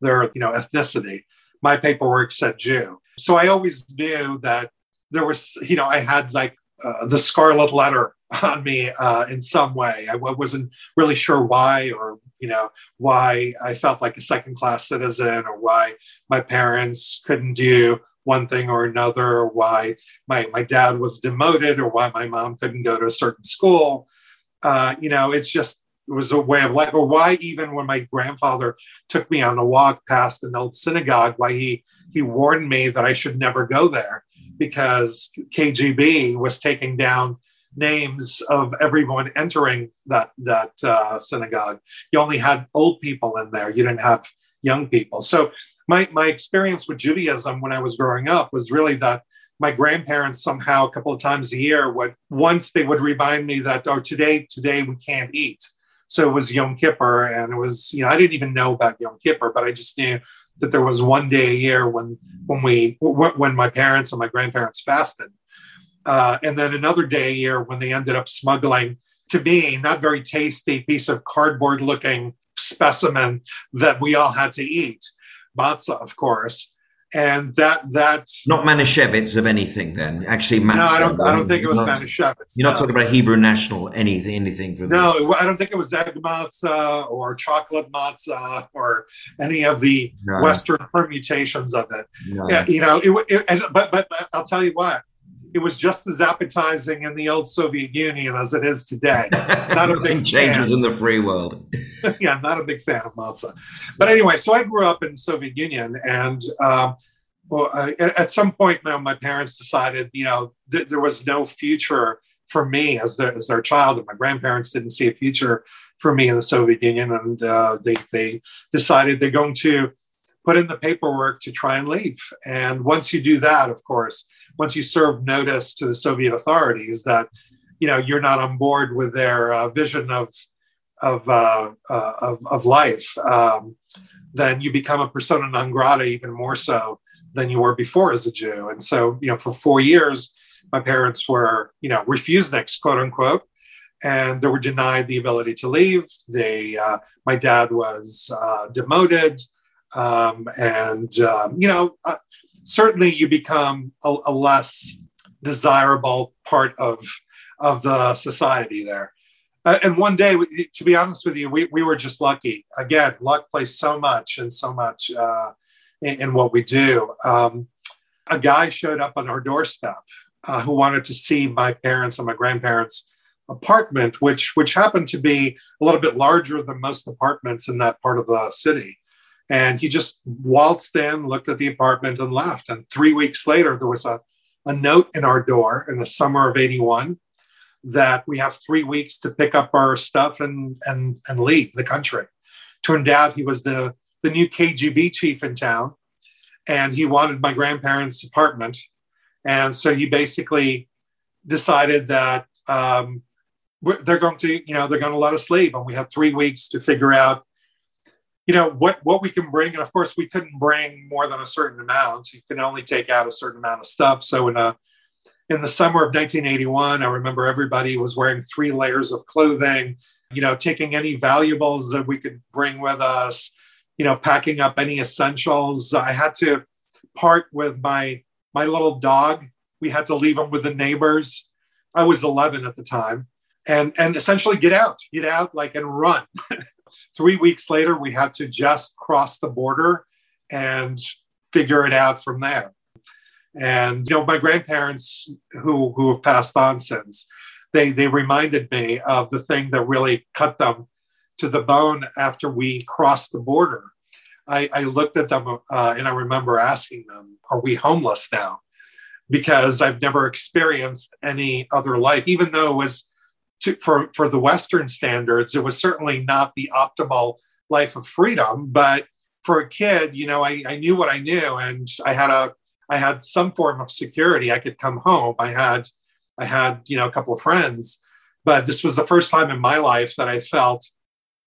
their you know ethnicity. My paperwork said Jew. So I always knew that there was, you know, I had like uh, the scarlet letter on me uh, in some way. I wasn't really sure why or you know why I felt like a second class citizen or why my parents couldn't do one thing or another or why my, my dad was demoted or why my mom couldn't go to a certain school. Uh, you know, it's just it was a way of life or why even when my grandfather took me on a walk past an old synagogue, why he he warned me that I should never go there because KGB was taking down names of everyone entering that that uh, synagogue. You only had old people in there. You didn't have young people. So my my experience with Judaism when I was growing up was really that my grandparents somehow a couple of times a year would once they would remind me that oh today today we can't eat. So it was Yom Kippur, and it was you know I didn't even know about Yom Kippur, but I just knew that there was one day a year when when we when my parents and my grandparents fasted uh, and then another day a year when they ended up smuggling, to me, not very tasty piece of cardboard looking specimen that we all had to eat, matzah, of course. and that that not Manischewitz of anything. Then actually, no, I don't. I don't think it was not, Manischewitz. You're not talking about Hebrew National anything anything. For no, I don't think it was egg matzah or chocolate matzah or any of the no. Western permutations of it. No. Yeah, you know, it, it, but but I'll tell you what. It was just as appetizing in the old Soviet Union as it is today. Not a big changes in the free world. yeah, not a big fan of matzah. But anyway, so I grew up in Soviet Union, and um, well, uh, at some point, now my parents decided, you know, th- there was no future for me as their, as their child, and my grandparents didn't see a future for me in the Soviet Union, and uh, they they decided they're going to put in the paperwork to try and leave. And once you do that, of course, once you serve notice to the Soviet authorities that you know you're not on board with their uh, vision of of, uh, uh, of, of life, um, then you become a persona non grata even more so than you were before as a Jew. And so, you know, for four years, my parents were, you know, refuseniks, quote unquote, and they were denied the ability to leave. They, uh, my dad was uh, demoted, um, and um, you know, uh, certainly you become a, a less desirable part of of the society there. Uh, and one day, to be honest with you, we, we were just lucky. Again, luck plays so much and so much uh, in, in, what we do. Um, a guy showed up on our doorstep uh, who wanted to see my parents and my grandparents' apartment, which which happened to be a little bit larger than most apartments in that part of the city. And he just waltzed in, looked at the apartment, and left. And three weeks later, there was a, a note in our door in the summer of 81 that we have three weeks to pick up our stuff and and and leave the country. Turned out he was the the new KGB chief in town, and he wanted my grandparents' apartment, and so he basically decided that um, they're going to you know they're going to let us leave, and we have three weeks to figure out you know what what we can bring and of course we couldn't bring more than a certain amount you can only take out a certain amount of stuff so in a in the summer of 1981, I remember everybody was wearing three layers of clothing, you know, taking any valuables that we could bring with us, you know, packing up any essentials. I had to part with my my little dog. We had to leave him with the neighbors. I was 11 at the time, and and essentially get out, get out, like and run. Three weeks later, we had to just cross the border and figure it out from there. And you know, my grandparents who who have passed on since, they they reminded me of the thing that really cut them to the bone after we crossed the border. I, I looked at them uh, and I remember asking them, "Are we homeless now?" Because I've never experienced any other life, even though it was to, for for the Western standards, it was certainly not the optimal life of freedom. But for a kid, you know, I, I knew what I knew, and I had a I had some form of security. I could come home. I had, I had, you know, a couple of friends, but this was the first time in my life that I felt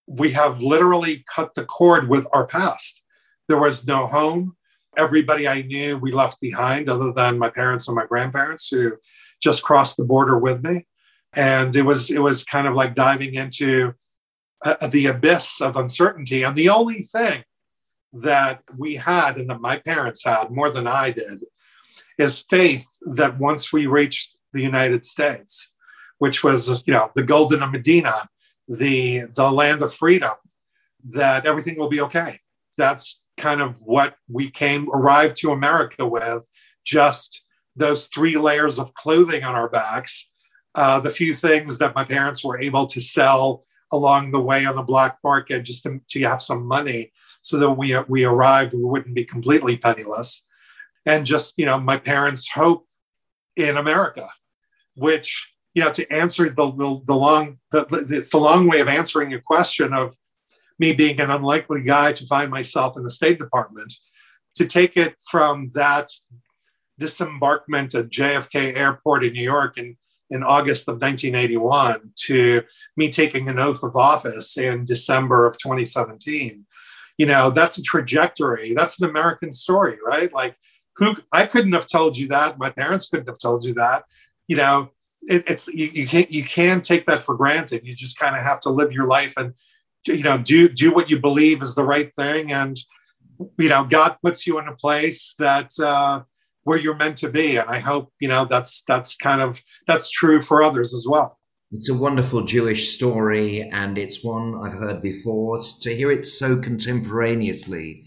we have literally cut the cord with our past. There was no home. Everybody I knew we left behind, other than my parents and my grandparents who just crossed the border with me. And it was it was kind of like diving into uh, the abyss of uncertainty. And the only thing that we had and that my parents had more than I did is faith that once we reached the United States, which was you know the goldene medina, the the land of freedom, that everything will be okay. That's kind of what we came arrived to America with, just those three layers of clothing on our backs, uh, the few things that my parents were able to sell along the way on the black market just to, to have some money so that we we arrived we wouldn't be completely penniless. And just you know my parents hope in america which you know to answer the the, the long the, it's the long way of answering a question of me being an unlikely guy to find myself in the state department to take it from that disembarkment at jfk airport in new york in in August of 1981 to me taking an oath of office in December of 2017 you know that's a trajectory. That's an american story right? Like who i couldn't have told you that. My parents couldn't have told you that. You know it, it's you, you can't you can take that for granted. You just kind of have to live your life and you know do do what you believe is the right thing. And you know, God puts you in a place that uh, where you're meant to be, and I hope you know that's that's kind of that's true for others as well. It's a wonderful Jewish story, and it's one I've heard before. It's, to hear it so contemporaneously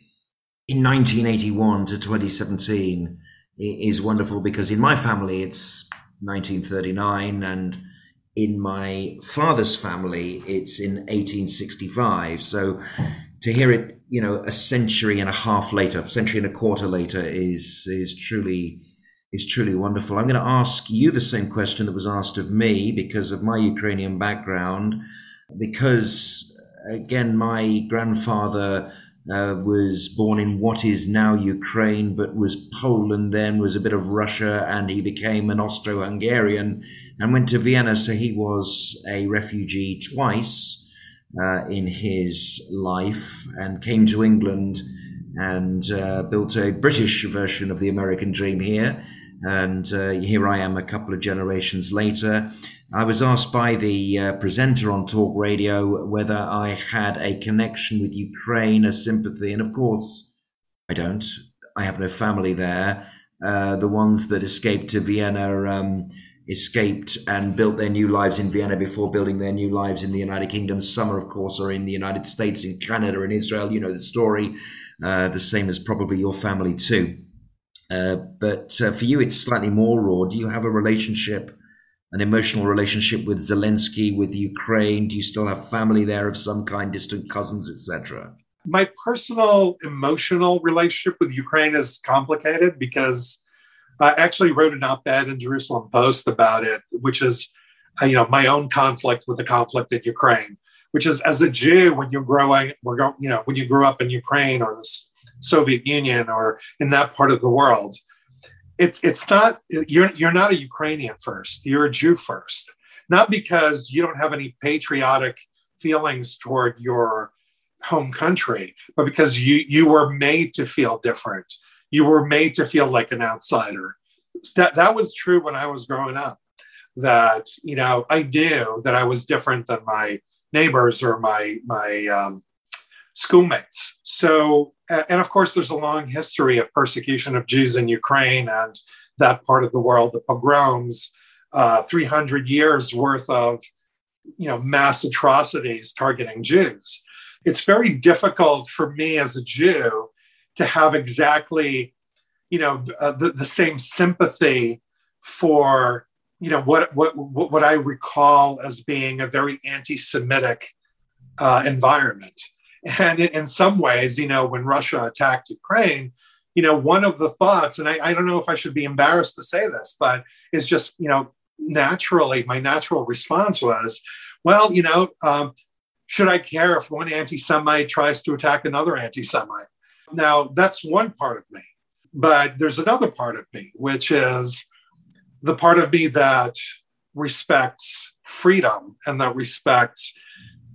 in 1981 to 2017 is wonderful because in my family it's 1939 and in my father's family it's in 1865 so to hear it you know a century and a half later a century and a quarter later is is truly is truly wonderful i'm going to ask you the same question that was asked of me because of my ukrainian background because again my grandfather uh, was born in what is now Ukraine, but was Poland then, was a bit of Russia, and he became an Austro Hungarian and went to Vienna. So he was a refugee twice uh, in his life and came to England and uh, built a British version of the American dream here. And uh, here I am a couple of generations later. I was asked by the uh, presenter on talk radio whether I had a connection with Ukraine, a sympathy, and of course, I don't. I have no family there. Uh, the ones that escaped to Vienna um, escaped and built their new lives in Vienna before building their new lives in the United Kingdom. Some, of course, are in the United States, in Canada, in Israel. You know the story. Uh, the same as probably your family too. Uh, but uh, for you, it's slightly more raw. Do you have a relationship? an emotional relationship with Zelensky, with Ukraine? Do you still have family there of some kind, distant cousins, etc.? My personal emotional relationship with Ukraine is complicated because I actually wrote an op-ed in Jerusalem Post about it, which is, uh, you know, my own conflict with the conflict in Ukraine. Which is, as a Jew, when you're growing, we're going, you know, when you grew up in Ukraine or the Soviet Union or in that part of the world, it's it's not you're you're not a Ukrainian first. You're a Jew first. Not because you don't have any patriotic feelings toward your home country, but because you you were made to feel different. You were made to feel like an outsider. That that was true when I was growing up. That you know I knew that I was different than my neighbors or my my um, schoolmates. So, and of course, there's a long history of persecution of Jews in Ukraine and that part of the world, the pogroms, uh, 300 years worth of, you know, mass atrocities targeting Jews. It's very difficult for me as a Jew to have exactly, you know, uh, the, the same sympathy for, you know, what, what, what I recall as being a very anti-Semitic uh, environment and in some ways, you know, when Russia attacked Ukraine, you know, one of the thoughts, and I, I, don't know if I should be embarrassed to say this, but it's just, you know, naturally, my natural response was, well, you know, um, should I care if one anti Semite tries to attack another anti Semite? Now, that's one part of me. But there's another part of me, which is the part of me that respects freedom and that respects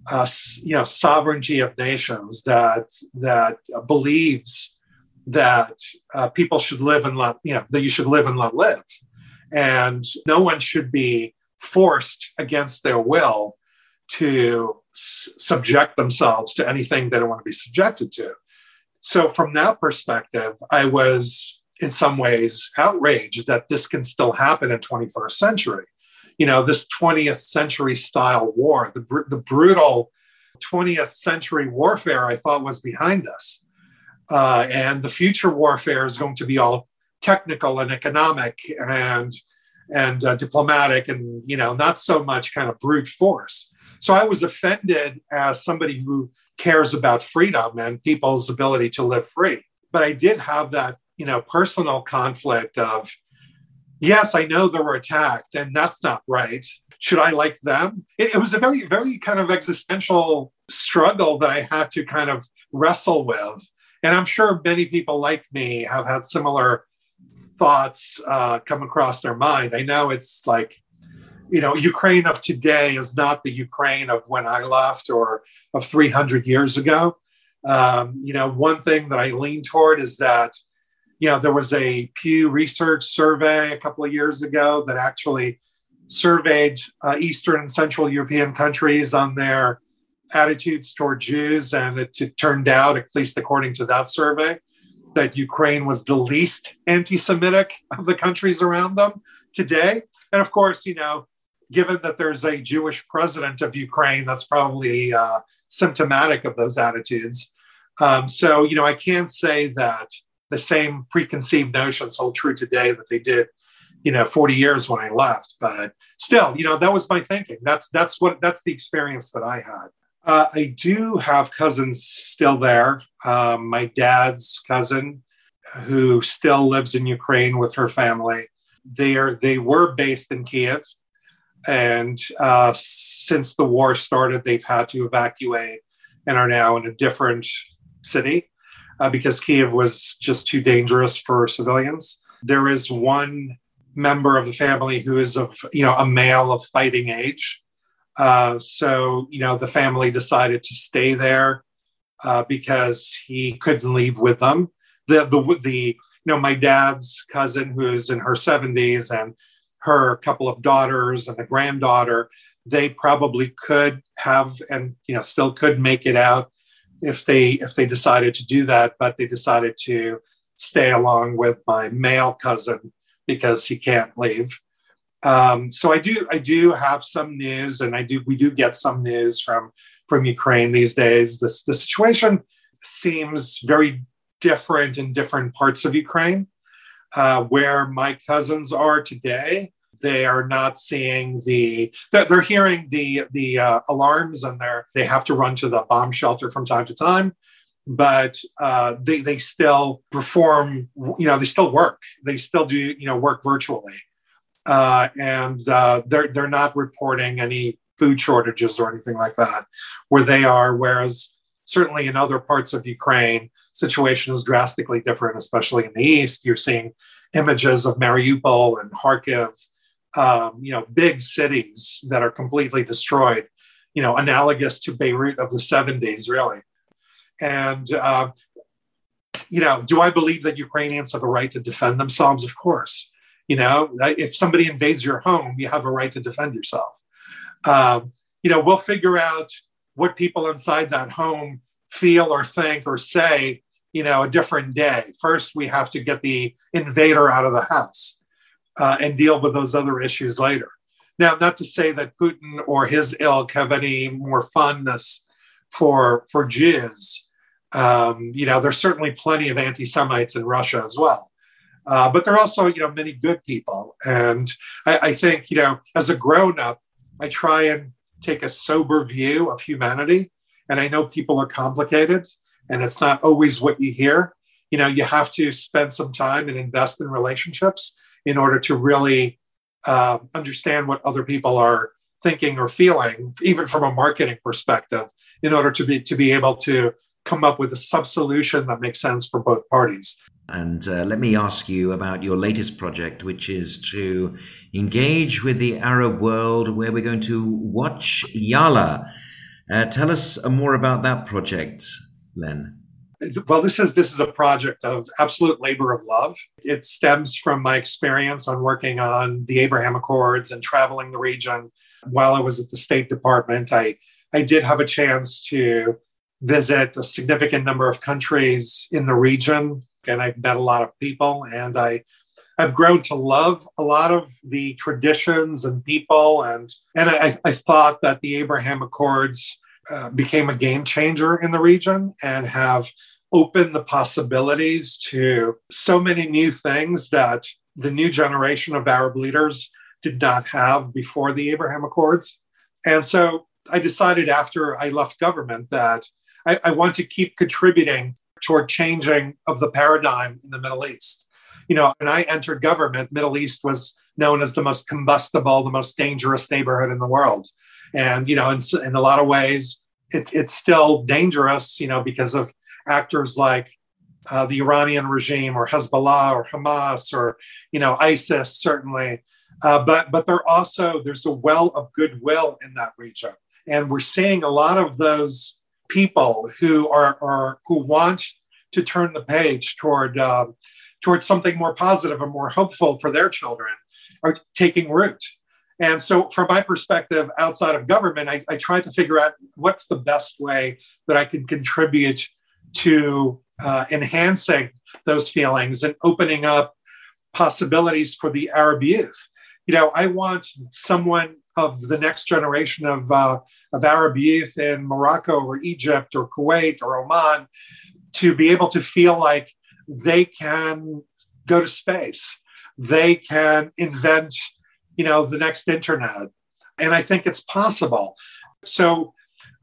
uh, you know sovereignty of nations that that believes that uh, people should live and let you know that you should live and let live and no one should be forced against their will to s- subject themselves to anything they don't want to be subjected to so from that perspective i was in some ways outraged that this can still happen in 21st century you know, this 20th century style war, the, br- the brutal 20th century warfare I thought was behind us. Uh, and the future warfare is going to be all technical and economic and and uh, diplomatic and you know not so much kind of brute force so i was offended as somebody who cares about freedom and people's ability to live free but i did have that you know personal conflict of yes, I know they were attacked, and that's not right. Should I like them? It, it, was a very, very kind of existential struggle that I had to kind of wrestle with. And I'm sure many people like me have had similar thoughts uh, come across their mind. I know it's like, you know, Ukraine of today is not the Ukraine of when I left or of 300 years ago. Um, you know, one thing that I lean toward is that you know, there was a Pew Research survey a couple of years ago that actually surveyed uh, Eastern and Central European countries on their attitudes toward Jews, and it, it turned out, at least according to that survey, that Ukraine was the least anti-Semitic of the countries around them today. And of course, you know, given that there's a Jewish president of Ukraine, that's probably uh, symptomatic of those attitudes. Um, so, you know, I can't say that the same preconceived notions hold true today that they did, you know, 40 years when I left. But still, you know, that was my thinking. That's that's what that's the experience that I had. Uh, I do have cousins still there. Um, my dad's cousin, who still lives in Ukraine with her family, they are they were based in Kiev, and uh, since the war started, they've had to evacuate and are now in a different city uh, because Kiev was just too dangerous for civilians. There is one member of the family who is of you know a male of fighting age uh, so, you know, the family decided to stay there uh, because he couldn't leave with them. The, the, the, you know, my dad's cousin, who's in her 70s, and her couple of daughters and a granddaughter, they probably could have and, you know, still could make it out if they if they decided to do that but they decided to stay along with my male cousin because he can't leave um, so I do I do have some news, and I do we do get some news from from Ukraine these days. This the situation seems very different in different parts of Ukraine. Uh, where my cousins are today, they are not seeing the they're, they're hearing the the uh, alarms and they're they have to run to the bomb shelter from time to time but uh, they they still perform you know they still work they still do you know work virtually uh, and uh, they're they're not reporting any food shortages or anything like that where they are. Whereas certainly in other parts of Ukraine, situation is drastically different, especially in the east. You're seeing images of Mariupol and Kharkiv, um, you know, big cities that are completely destroyed. You know, analogous to Beirut of the 70s, really. And uh, you know, do I believe that Ukrainians have a right to defend themselves? Of course. You know, if somebody invades your home, you have a right to defend yourself. Um, you know, we'll figure out what people inside that home feel or think or say, you know, a different day. First, we have to get the invader out of the house uh, and deal with those other issues later. Now, not to say that Putin or his ilk have any more fondness for for Jews. Um, you know, there's certainly plenty of anti-Semites in Russia as well. Uh, but there are also, you know, many good people. And I, I think, you know, as a grown up, I try and take a sober view of humanity. And I know people are complicated and it's not always what you hear. You know, you have to spend some time and invest in relationships in order to really uh, understand what other people are thinking or feeling, even from a marketing perspective, in order to be to be able to come up with a sub solution that makes sense for both parties. And uh, let me ask you about your latest project, which is to engage with the Arab world, where we're going to watch Yalla. Uh, tell us more about that project, Len. Well, this is this is a project of absolute labor of love. It stems from my experience on working on the Abraham Accords and traveling the region. While I was at the State Department, I I did have a chance to visit a significant number of countries in the region and I've met a lot of people, and I I've grown to love a lot of the traditions and people, and and I, I thought that the Abraham Accords uh, became a game changer in the region and have opened the possibilities to so many new things that the new generation of Arab leaders did not have before the Abraham Accords. And so I decided after I left government that I, I want to keep contributing toward changing of the paradigm in the Middle East. You know, when I entered government, Middle East was known as the most combustible, the most dangerous neighborhood in the world. And, you know, in, in a lot of ways, it, it's still dangerous, you know, because of actors like uh, the Iranian regime or Hezbollah or Hamas or, you know, ISIS, certainly. Uh, but but there also there's a well of goodwill in that region, and we're seeing a lot of those people who are, are who want to turn the page toward uh, toward something more positive and more hopeful for their children are taking root. And so, from my perspective, outside of government, I, I tried to figure out what's the best way that I can contribute to uh, enhancing those feelings and opening up possibilities for the Arab youth. You know, I want someone of the next generation of, uh, of Arab youth in Morocco or Egypt or Kuwait or Oman to be able to feel like they can go to space, they can invent, you know, the next internet. And I think it's possible. So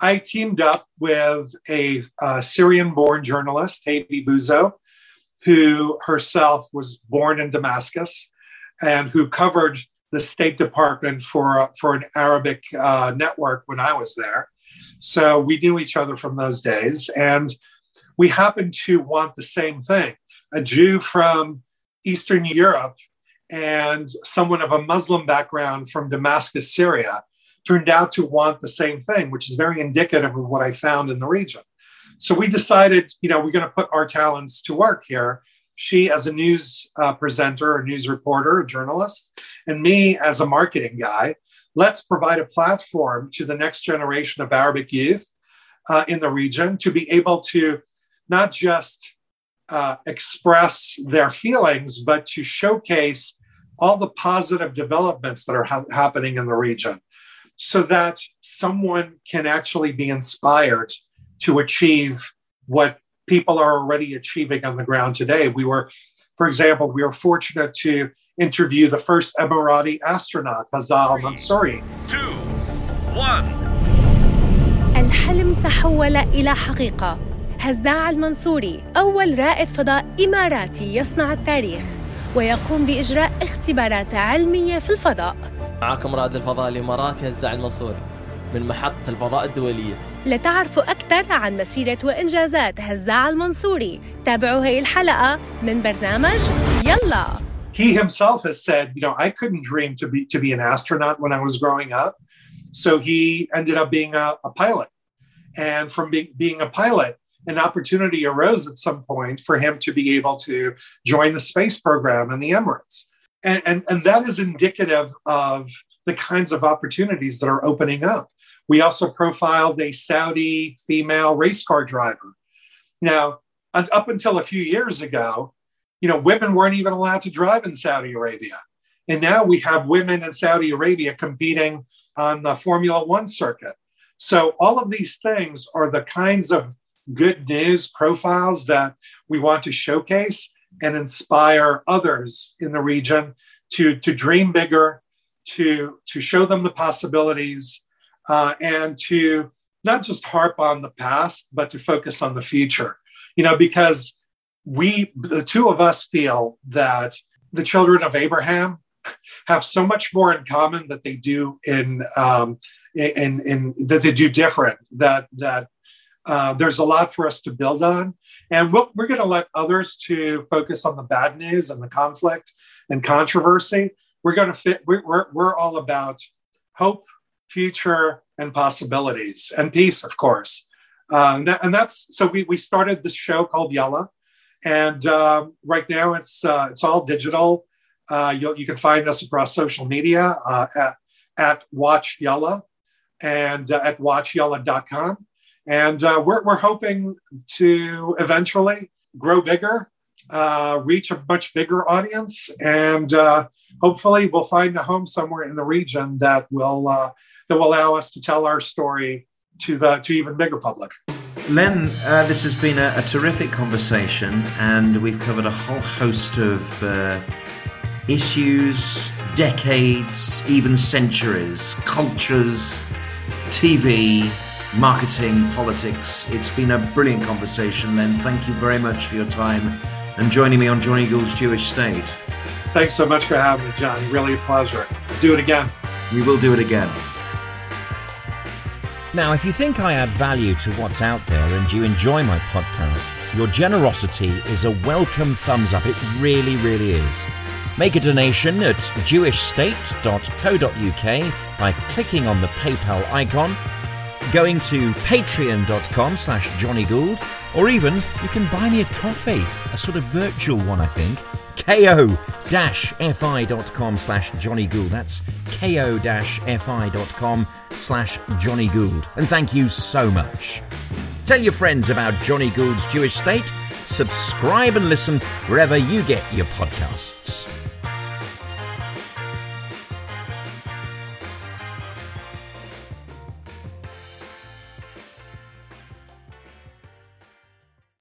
I teamed up with a Syrian born journalist, Heidi Bouzo, who herself was born in Damascus and who covered the State Department for, for an Arabic uh, network when I was there. So we knew each other from those days. And we happened to want the same thing a Jew from Eastern Europe and someone of a Muslim background from Damascus, Syria, turned out to want the same thing, which is very indicative of what I found in the region. So we decided, you know, we're going to put our talents to work here. She, as a news uh, presenter, a news reporter, a journalist, and me as a marketing guy. Let's provide a platform to the next generation of Arabic youth uh, in the region to be able to not just uh, express their feelings, but to showcase all the positive developments that are ha- happening in the region so that someone can actually be inspired to achieve what people are already achieving on the ground today. We were, for example, we were fortunate to interview the first Emirati astronaut, Hazza Al Mansouri. Two, one. الحلم تحول إلى حقيقة. هزاع المنصوري أول رائد فضاء إماراتي يصنع التاريخ ويقوم بإجراء اختبارات علمية في الفضاء معكم رائد الفضاء الإماراتي هزاع المنصوري من محطة الفضاء الدولية لتعرفوا أكثر عن مسيرة وإنجازات هزاع المنصوري تابعوا هي الحلقة من برنامج يلا He himself has said, you know, I couldn't dream to be to be an astronaut when I was growing up. So he ended up being a, a pilot. And from being, being a pilot, an opportunity arose at some point for him to be able to join the space program in the Emirates. And, and, and that is indicative of the kinds of opportunities that are opening up. We also profiled a Saudi female race car driver. Now, up until a few years ago, you know, women weren't even allowed to drive in Saudi Arabia. And now we have women in Saudi Arabia competing on the Formula One circuit. So, all of these things are the kinds of good news profiles that we want to showcase and inspire others in the region to, to dream bigger, to, to show them the possibilities, uh, and to not just harp on the past, but to focus on the future. You know, because we, the two of us, feel that the children of Abraham have so much more in common that they do in um, in, in that they do different. That that uh, there's a lot for us to build on, and we we are going to let others to focus on the bad news and the conflict and controversy. We're going to fit. We're, we're, we're all about hope, future, and possibilities, and peace, of course. Uh, and, that, and, that's so we, we started this show called Yalla, and uh, right now it's uh, it's all digital. Uh, you can find us across social media at at Watch Yalla and at watchyalla.com. And we're, we're hoping to eventually grow bigger, reach a much bigger audience, and hopefully we'll find a home somewhere in the region that will uh, that will allow us to tell our story to the to even bigger public. Len, uh, this has been a, a, terrific conversation, and we've covered a whole host of uh, issues, decades, even centuries, cultures, TV, marketing, politics. It's been a brilliant conversation, Len. Thank you very much for your time and joining me on Jonny Gould's Jewish State. Thanks so much for having me, John. Really a pleasure. Let's do it again. We will do it again. Now, if you think I add value to what's out there and you enjoy my podcasts, your generosity is a welcome thumbs up. It really, really is. Make a donation at jewishstate.co.uk by clicking on the PayPal icon, going to patreon.com slash Jonny Gould, or even you can buy me a coffee, a sort of virtual one, I think, ko-fi.com slash Jonny Gould. That's ko-fi.com slash Jonny Gould. And thank you so much. Tell your friends about Johnny Gould's Jewish State. Subscribe and listen wherever you get your podcasts.